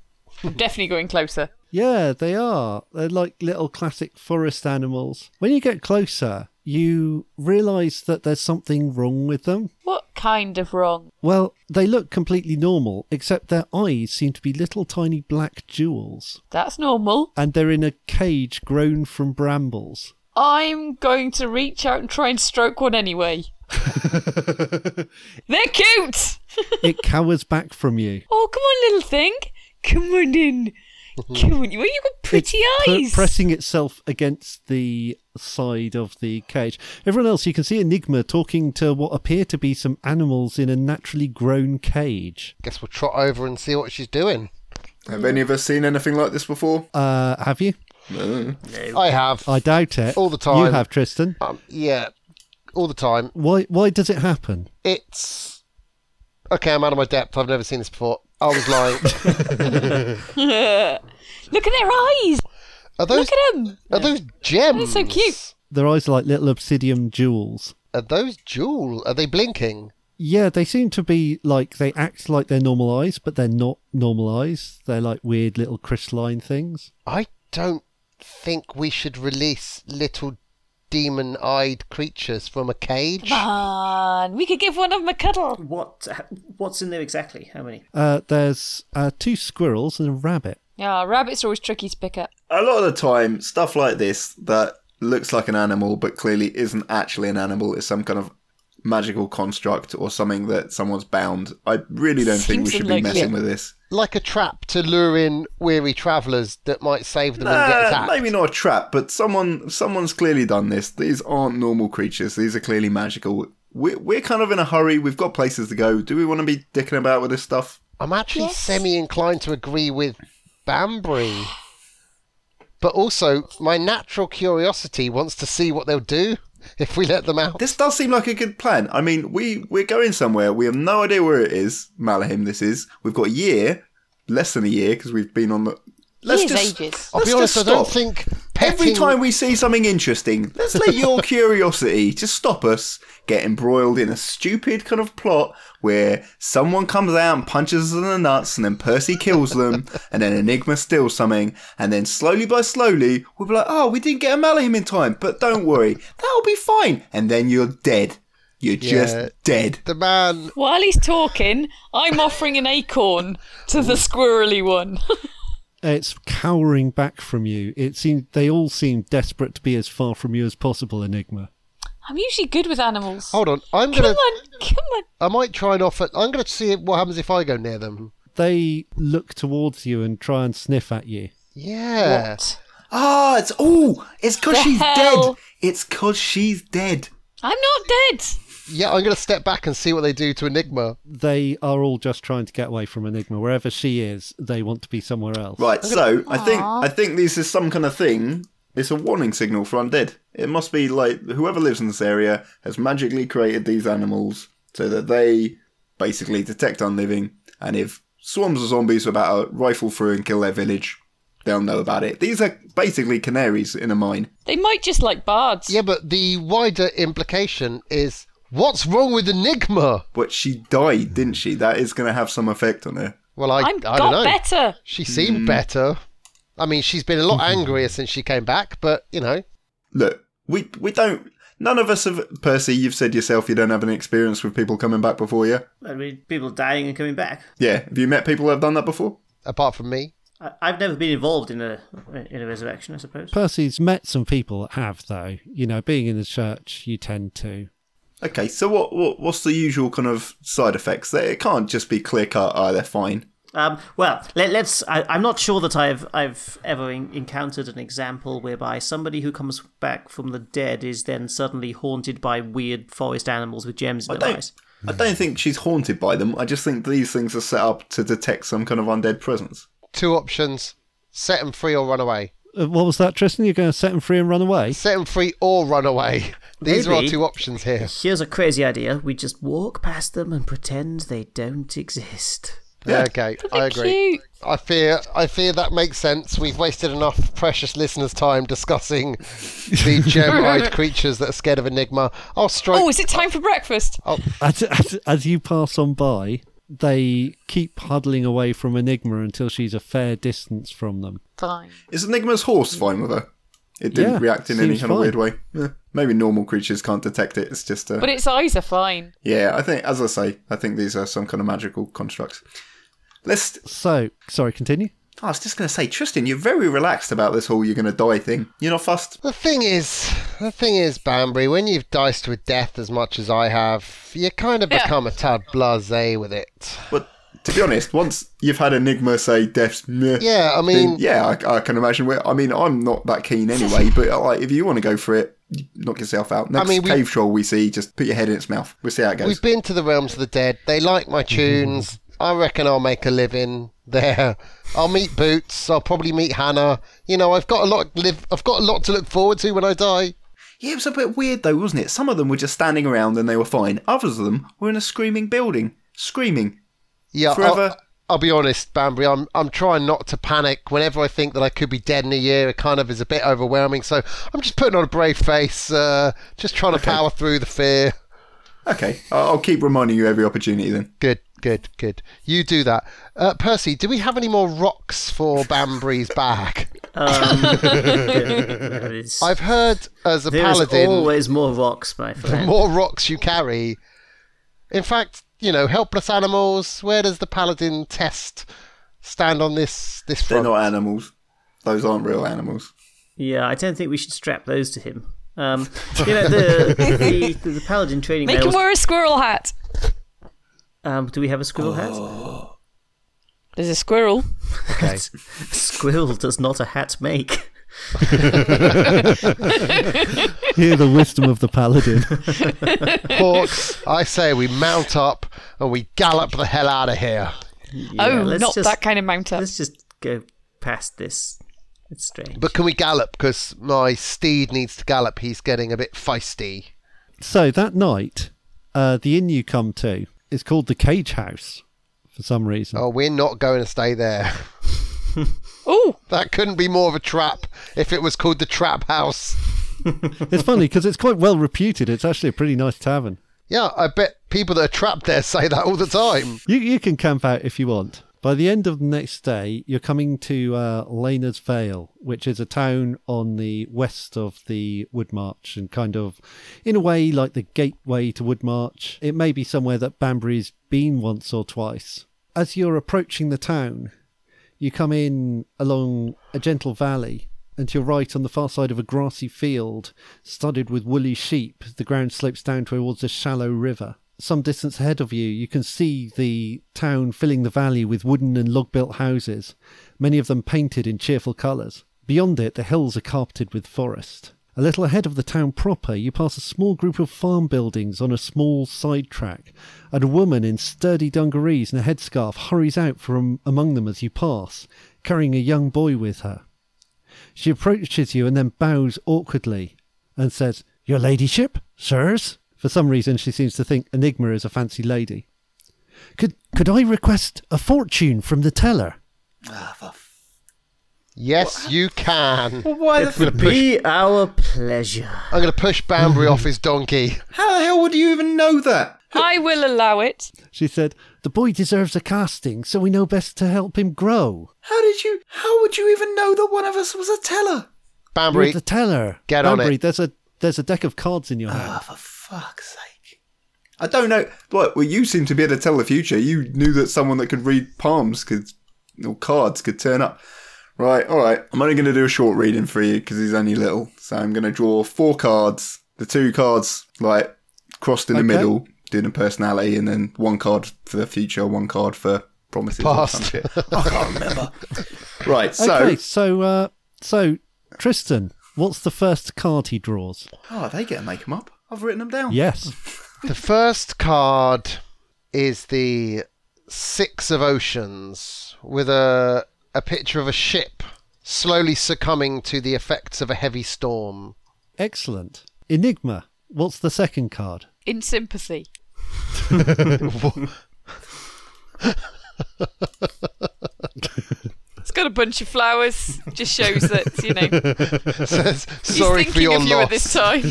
I'm definitely going closer. Yeah, they are. They're like little classic forest animals. When you get closer, you realize that there's something wrong with them. What kind of wrong? Well, they look completely normal, except their eyes seem to be little tiny black jewels. That's normal. And they're in a cage grown from brambles. I'm going to reach out and try and stroke one anyway. [LAUGHS] They're cute! [LAUGHS] It cowers back from you. Oh, come on, little thing. Come on in. Come. Well, you've got pretty It's pr- eyes. pressing itself against the side of the cage. Everyone else, you can see Enigma talking to what appear to be some animals in a naturally grown cage. guess we'll trot over and see what she's doing. Have any of us seen anything like this before? Uh, have you? No. I have. I doubt it. All the time. You have, Tristan. Um, yeah, all the time. Why? Why does it happen? It's Okay, I'm out of my depth. I've never seen this before. I was like, [LAUGHS] Look at their eyes. Are those Look at them. are those gems? They're so cute. Their eyes are like little obsidian jewels. Are those jewel? Are they blinking? Yeah, they seem to be like they act like they're normal eyes, but they're not normal eyes. They're like weird little crystalline things. I don't think we should release little demon-eyed creatures from a cage. Come on, we could give one of them a cuddle. What? What's in there exactly? How many? Uh, there's uh, two squirrels and a rabbit. Yeah, rabbits are always tricky to pick up. A lot of the time, stuff like this that looks like an animal but clearly isn't actually an animal is some kind of magical construct or something that someone's bound. I really don't think we should be messing with this. Like a trap to lure in weary travellers that might save them and get attacked. maybe not a trap, but someone someone's clearly done this. These aren't normal creatures. These are clearly magical. We're, we're kind of in a hurry. We've got places to go. Do we want to be dicking about with this stuff? I'm actually Yes. semi-inclined to agree with Banbury. But also, my natural curiosity wants to see what they'll do [LAUGHS] if we let them out. This does seem like a good plan. I mean, we we're going somewhere. We have no idea where it is. Malahim, this is. We've got a year, less than a year, because we've been on the. Let's Years, just. ages. I'll be honest, I don't think petting... Every time we see something interesting, let's let your [LAUGHS] curiosity just stop us get embroiled in a stupid kind of plot where someone comes out and punches us in the nuts and then Percy kills them and then Enigma steals something and then slowly by slowly we'll be like, oh, we didn't get a Malahim in time, but don't worry, that'll be fine. And then you're dead. You're Yeah. just dead. The man... While he's talking, I'm offering an acorn to the squirrely one. [LAUGHS] It's cowering back from you. It seems they all seem desperate to be as far from you as possible. Enigma. I'm usually good with animals. Hold on, I'm gonna... Come on, come on. I might try and offer... I'm gonna see what happens if I go near them. They look towards you and try and sniff at you. Yeah. What? Ah, it's oh, it's because she's hell? dead. It's because she's dead. I'm not dead. Yeah, I'm gonna step back and see what they do to Enigma. They are all just trying to get away from Enigma. Wherever she is, they want to be somewhere else. Right, so I think I think this is some kind of thing. It's a warning signal for undead. It must be like whoever lives in this area has magically created these animals so that they basically detect unliving, and if swarms of zombies are about to rifle through and kill their village, they'll know about it. These are basically canaries in a mine. They might just like bards. Yeah, but the wider implication is what's wrong with Enigma? But she died, didn't she? That is going to have some effect on her. Well, I, I'm I got don't know. better. She seemed hmm. better. I mean, she's been a lot hmm. angrier since she came back, but you know, Look, we we don't. None of us have. Percy, you've said yourself you don't have any experience with people coming back before you. I mean, people dying and coming back. Yeah, have you met people who have done that before? apart from me. I, I've never been involved in a in a resurrection, I suppose. Percy's met some people that have, though. You know, being in the church, you tend to. Okay, so what, what what's the usual kind of side effects? They- It can't just be clear cut. Oh, they're fine. Um, well, let, let's. I, I'm not sure that I've I've ever en- encountered an example whereby somebody who comes back from the dead is then suddenly haunted by weird forest animals with gems in I their don't. eyes. I don't think she's haunted by them. I just think these things are set up to detect some kind of undead presence. Two options: set them free or run away. Uh, what was that, Tristan? You're going to set him free and run away? Set them free or run away. [LAUGHS] These are our two options here. Here's a crazy idea: we just walk past them and pretend they don't exist. Yeah. Okay, I agree. cute. I fear, I fear that makes sense. We've wasted enough precious listeners' time discussing [LAUGHS] the gem-eyed creatures that are scared of Enigma. I'll strike. Oh, is it time for breakfast? As, as, as you pass on by, they keep huddling away from Enigma until she's a fair distance from them. Fine. Is Enigma's horse fine with her? It didn't Yeah, react in any seems kind of weird way. Yeah, maybe normal creatures can't detect it. It's just. Uh, But its eyes are fine. yeah, I think, as I say, I think these are some kind of magical constructs. Let's. So, sorry, continue. I was just going to say, Tristan, you're very relaxed about this whole "you're going to die" thing. You're not fussed. The thing is, the thing is, Banbury, when you've diced with death as much as I have, you kind of Yeah. become a tad blasé with it. But to be honest, once you've had Enigma say death's meh, Yeah, I then mean, yeah, I, I can imagine. Where, I mean, I'm not that keen anyway, [LAUGHS] but uh, like, if you want to go for it, knock yourself out. Next mean, we- cave troll we see, just put your head in its mouth. We'll see how it goes. we've been to the realms of the dead. They like my tunes. I reckon I'll make a living there. I'll meet Boots. I'll probably meet Hannah. You know, I've got a lot live. I've got a lot to look forward to when I die. Yeah, it was a bit weird though, wasn't it? Some of them were just standing around and they were fine. Others of them were in a screaming building. screaming. Yeah, Forever. I'll, I'll be honest, Banbury. I'm I'm trying not to panic. Whenever I think that I could be dead in a year, it kind of is a bit overwhelming. So I'm just putting on a brave face, uh, just trying to power through the fear. Okay, I'll keep reminding you every opportunity then. Good, good, good. You do that. Uh, Percy, do we have any more rocks for [LAUGHS] Banbury's bag? Um, [LAUGHS] there is, I've heard as a there is paladin, always more rocks, my the [LAUGHS] more rocks you carry. In fact, you know, helpless animals. Where does the paladin test stand on this this They're not animals. Those aren't real animals. Yeah, I don't think we should strap those to him. Um, you know, the, the, the, the paladin training Make him wear a squirrel hat. Um, do we have a squirrel hat? [GASPS] There's a squirrel. Okay. [LAUGHS] [LAUGHS] Squirrel does not a hat make. [LAUGHS] Hear the wisdom of the paladin. Hawks, I say we mount up and we gallop the hell out of here. Yeah, oh, not just, that kind of mount up. Let's just go past this. It's strange. But can we gallop? Because my steed needs to gallop. He's getting a bit feisty. so that night, uh, the inn you come to is called the Cage House for some reason. Oh, we're not going to stay there. [LAUGHS] Oh, That couldn't be more of a trap if it was called the Trap House. [LAUGHS] It's funny because it's quite well reputed. It's actually a pretty nice tavern. Yeah, I bet people that are trapped there say that all the time. You you can camp out if you want. By the end of the next day, you're coming to uh, Lena's Vale, which is a town on the west of the Woodmarch and kind of, in a way, like the gateway to Woodmarch. It may be somewhere that Banbury's been once or twice. As you're approaching the town, you come in along a gentle valley, and to your right on the far side of a grassy field studded with woolly sheep, the ground slopes down towards a shallow river. Some distance ahead of you, you can see the town filling the valley with wooden and log built houses, many of them painted in cheerful colours. Beyond it, the hills are carpeted with forest. A little ahead of the town proper, you pass a small group of farm buildings on a small side track, and a woman in sturdy dungarees and a headscarf hurries out from among them as you pass, carrying a young boy with her. She approaches you and then bows awkwardly and says, Your ladyship, sirs? For some reason, she seems to think Enigma is a fancy lady. Could could I request a fortune from the teller? Yes, you can. why I'm gonna push, Be our pleasure. I'm gonna push Banbury off his donkey. How the hell would you even know that? I will allow it. She said, The boy deserves a casting, so we know best to help him grow. How did you? How would you even know that one of us was a teller? Banbury, You're the teller. Get on Banbury, it. There's a there's a deck of cards in your hand. Ah, for fuck's sake! I don't know. What? Well, you seem to be able to tell the future. You knew that someone that could read palms could, or cards could turn up. Right. All right. I'm only going to do a short reading for you because he's only little. So I'm going to draw four cards. The two cards like crossed in the Okay. middle, doing a personality, and then one card for the future, one card for promises. Past. [LAUGHS] I can't remember. right. So. okay, so uh, so Tristan, what's the first card he draws? Oh, they get to make them up. I've written them down. Yes. [LAUGHS] the first card is the Six of Oceans with a a picture of a ship slowly succumbing to the effects of a heavy storm. Excellent. Enigma, what's the second card? In sympathy. [LAUGHS] [LAUGHS] It's got a bunch of flowers. Just shows that you know Says, he's Sorry for your of you loss. at this time.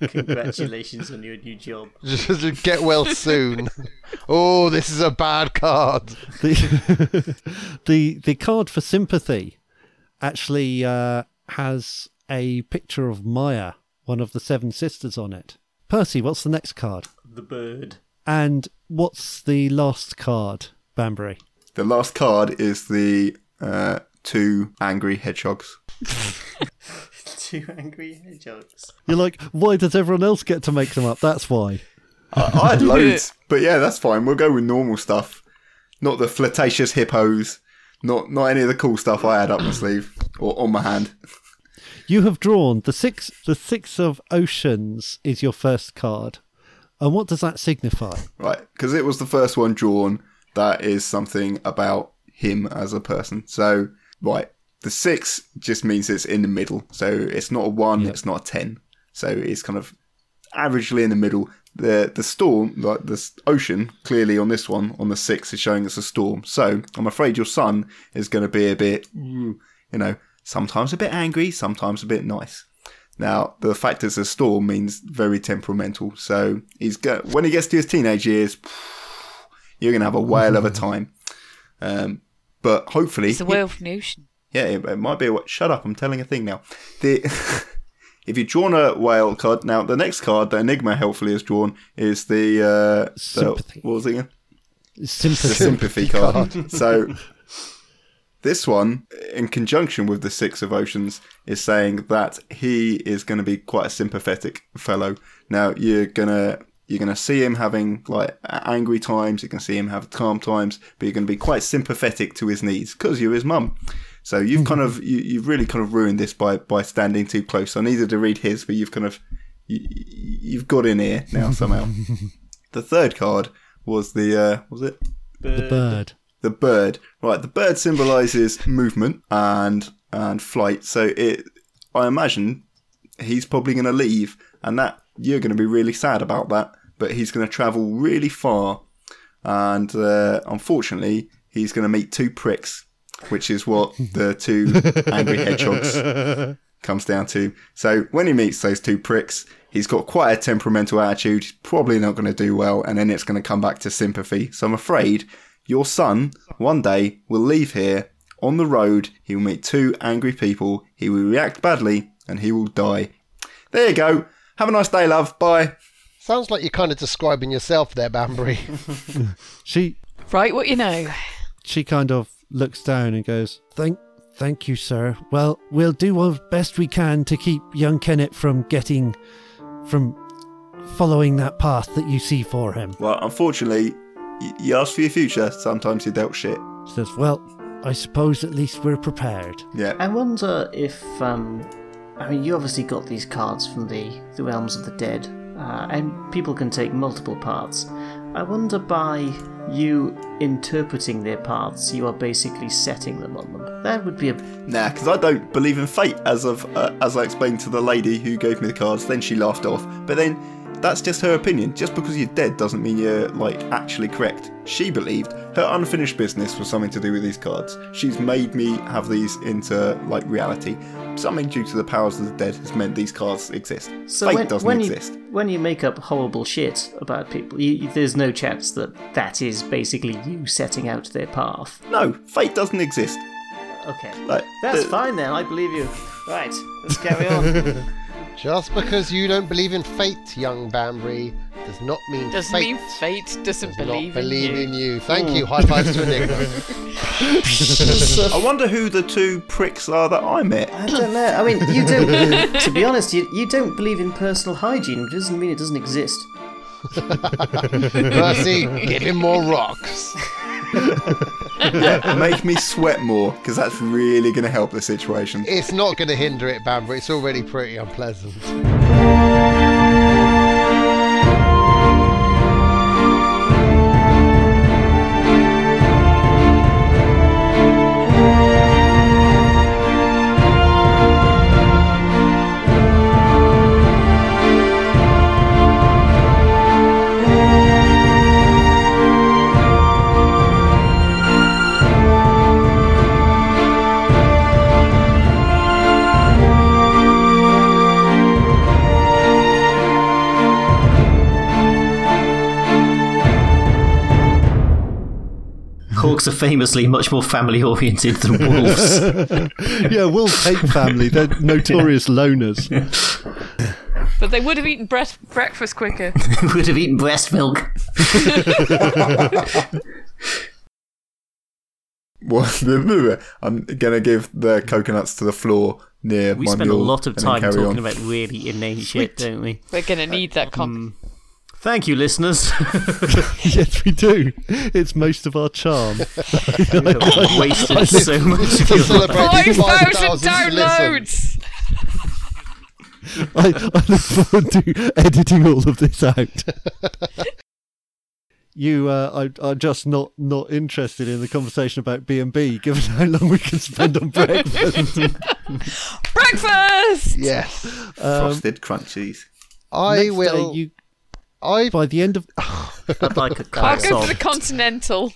[LAUGHS] [LAUGHS] Congratulations on your new job. [LAUGHS] Just get well soon. oh, this is a bad card. The the the card for sympathy actually uh, has a picture of Maya, one of the seven sisters, on it. Percy, what's the next card? The bird. And what's the last card, Banbury? The last card is the uh, two angry hedgehogs. [LAUGHS] Two angry hedgehogs. You're like, why does everyone else get to make them up? That's why. I, I had loads, but yeah, that's fine. We'll go with normal stuff, not the flirtatious hippos, not not any of the cool stuff I had up my sleeve or on my hand. You have drawn the six. The six of oceans is your first card, and what does that signify? Right, because it was the first one drawn. That is something about him as a person. So, right, the six just means it's in the middle. So it's not a one, Yep. it's not a ten. So it's kind of averagely in the middle. the the storm, like the ocean, clearly on this one, on the six, is showing us a storm. So I'm afraid your son is going to be a bit, you know, sometimes a bit angry, sometimes a bit nice. Now the fact it's a storm means very temperamental. So he's go- when he gets to his teenage years, you're going to have a whale of a [LAUGHS] time. Um, but hopefully, It's a whale from the ocean. yeah, it, it might be a. wh- Shut up! I'm telling a thing now. The [LAUGHS] if you've drawn a whale card, now the next card that Enigma helpfully has drawn is the, uh, the Sympathy. what was it again? The Sympathy. sympathy card. [LAUGHS] so this one, in conjunction with the Six of Oceans, is saying that he is going to be quite a sympathetic fellow. Now you're gonna you're gonna see him having like angry times. You can see him have calm times, but you're going to be quite sympathetic to his needs because you're his mum. So you've kind of you, you've really kind of ruined this by by standing too close. I needed to read his, but you've kind of you, you've got in here now somehow. [LAUGHS] the third card was the uh, was it The bird. the bird. Right, the bird symbolizes movement and and flight. So it, I imagine, he's probably going to leave, and that you're going to be really sad about that. But he's going to travel really far, and uh, unfortunately, he's going to meet two pricks, which is what the two [LAUGHS] angry hedgehogs comes down to. So when he meets those two pricks, he's got quite a temperamental attitude. He's probably not going to do well, and then it's going to come back to sympathy. So I'm afraid your son one day will leave here on the road. He will meet two angry people. He will react badly, and he will die. There you go. Have a nice day, love. Bye. Sounds like you're kind of describing yourself there, Banbury. [LAUGHS] [LAUGHS] She Right, what you know. she kind of looks down and goes, "Thank, thank you, sir. Well, we'll do our best we can to keep young Kenneth from getting, from following that path that you see for him." Well, unfortunately, you ask for your future. Sometimes you're dealt shit. She says, "Well, I suppose at least we're prepared." Yeah. I wonder if, um, I mean, you obviously got these cards from the, the realms of the dead, uh, and people can take multiple parts. I wonder by you interpreting their paths, you are basically setting them on them. That would be a. Nah, because I don't believe in fate, as of uh, as I explained to the lady who gave me the cards. Then she laughed off. But then that's just her opinion. Just because you're dead doesn't mean you're like actually correct. She believed her unfinished business was something to do with these cards. She's made me have these into like reality. Something due to the powers of the dead has meant these cards exist. So fate when, doesn't when exist. you when you make up horrible shit about people, you, you- there's no chance that that is basically you setting out their path. No, fate doesn't exist. Okay, Like that's the- fine then. I believe you. Right, let's carry on. [LAUGHS] Just because you don't believe in fate, young Banbury, does not mean Doesn't fate mean fate doesn't does believe, not believe in you. in you. Thank you. Hmm. High fives to Enigma. [LAUGHS] I wonder who the two pricks are that I met. I don't know. I mean, you don't. [LAUGHS] to be honest, you, you don't believe in personal hygiene, which doesn't mean it doesn't exist. [LAUGHS] Mercy, give him more rocks. Yeah, [LAUGHS] make me sweat more, because that's really going to help the situation. It's not going to hinder it, Banbury. It's already pretty unpleasant. Hawks are famously much more family oriented than wolves. [LAUGHS] yeah, wolves hate family. They're [LAUGHS] notorious loners. [LAUGHS] But they would have eaten bre- breakfast quicker. Would have eaten breast milk. Well, I'm gonna give the coconuts to the floor near We my spend a lot of time talking on. about really inane shit, don't we? We're gonna need that uh, con. Thank you, listeners. [LAUGHS] yes, we do. It's most of our charm. [LAUGHS] I've wasted so much It's of your celebrating 5,000 5,000 downloads! I, I look forward to editing all of this out. You uh, are, are just not, not interested in the conversation about B and B, given how long we can spend on breakfast. Breakfast! Yes. Frosted crunchies. I Next day, will. you I By the end of [LAUGHS] I'd like a I'll go for the continental.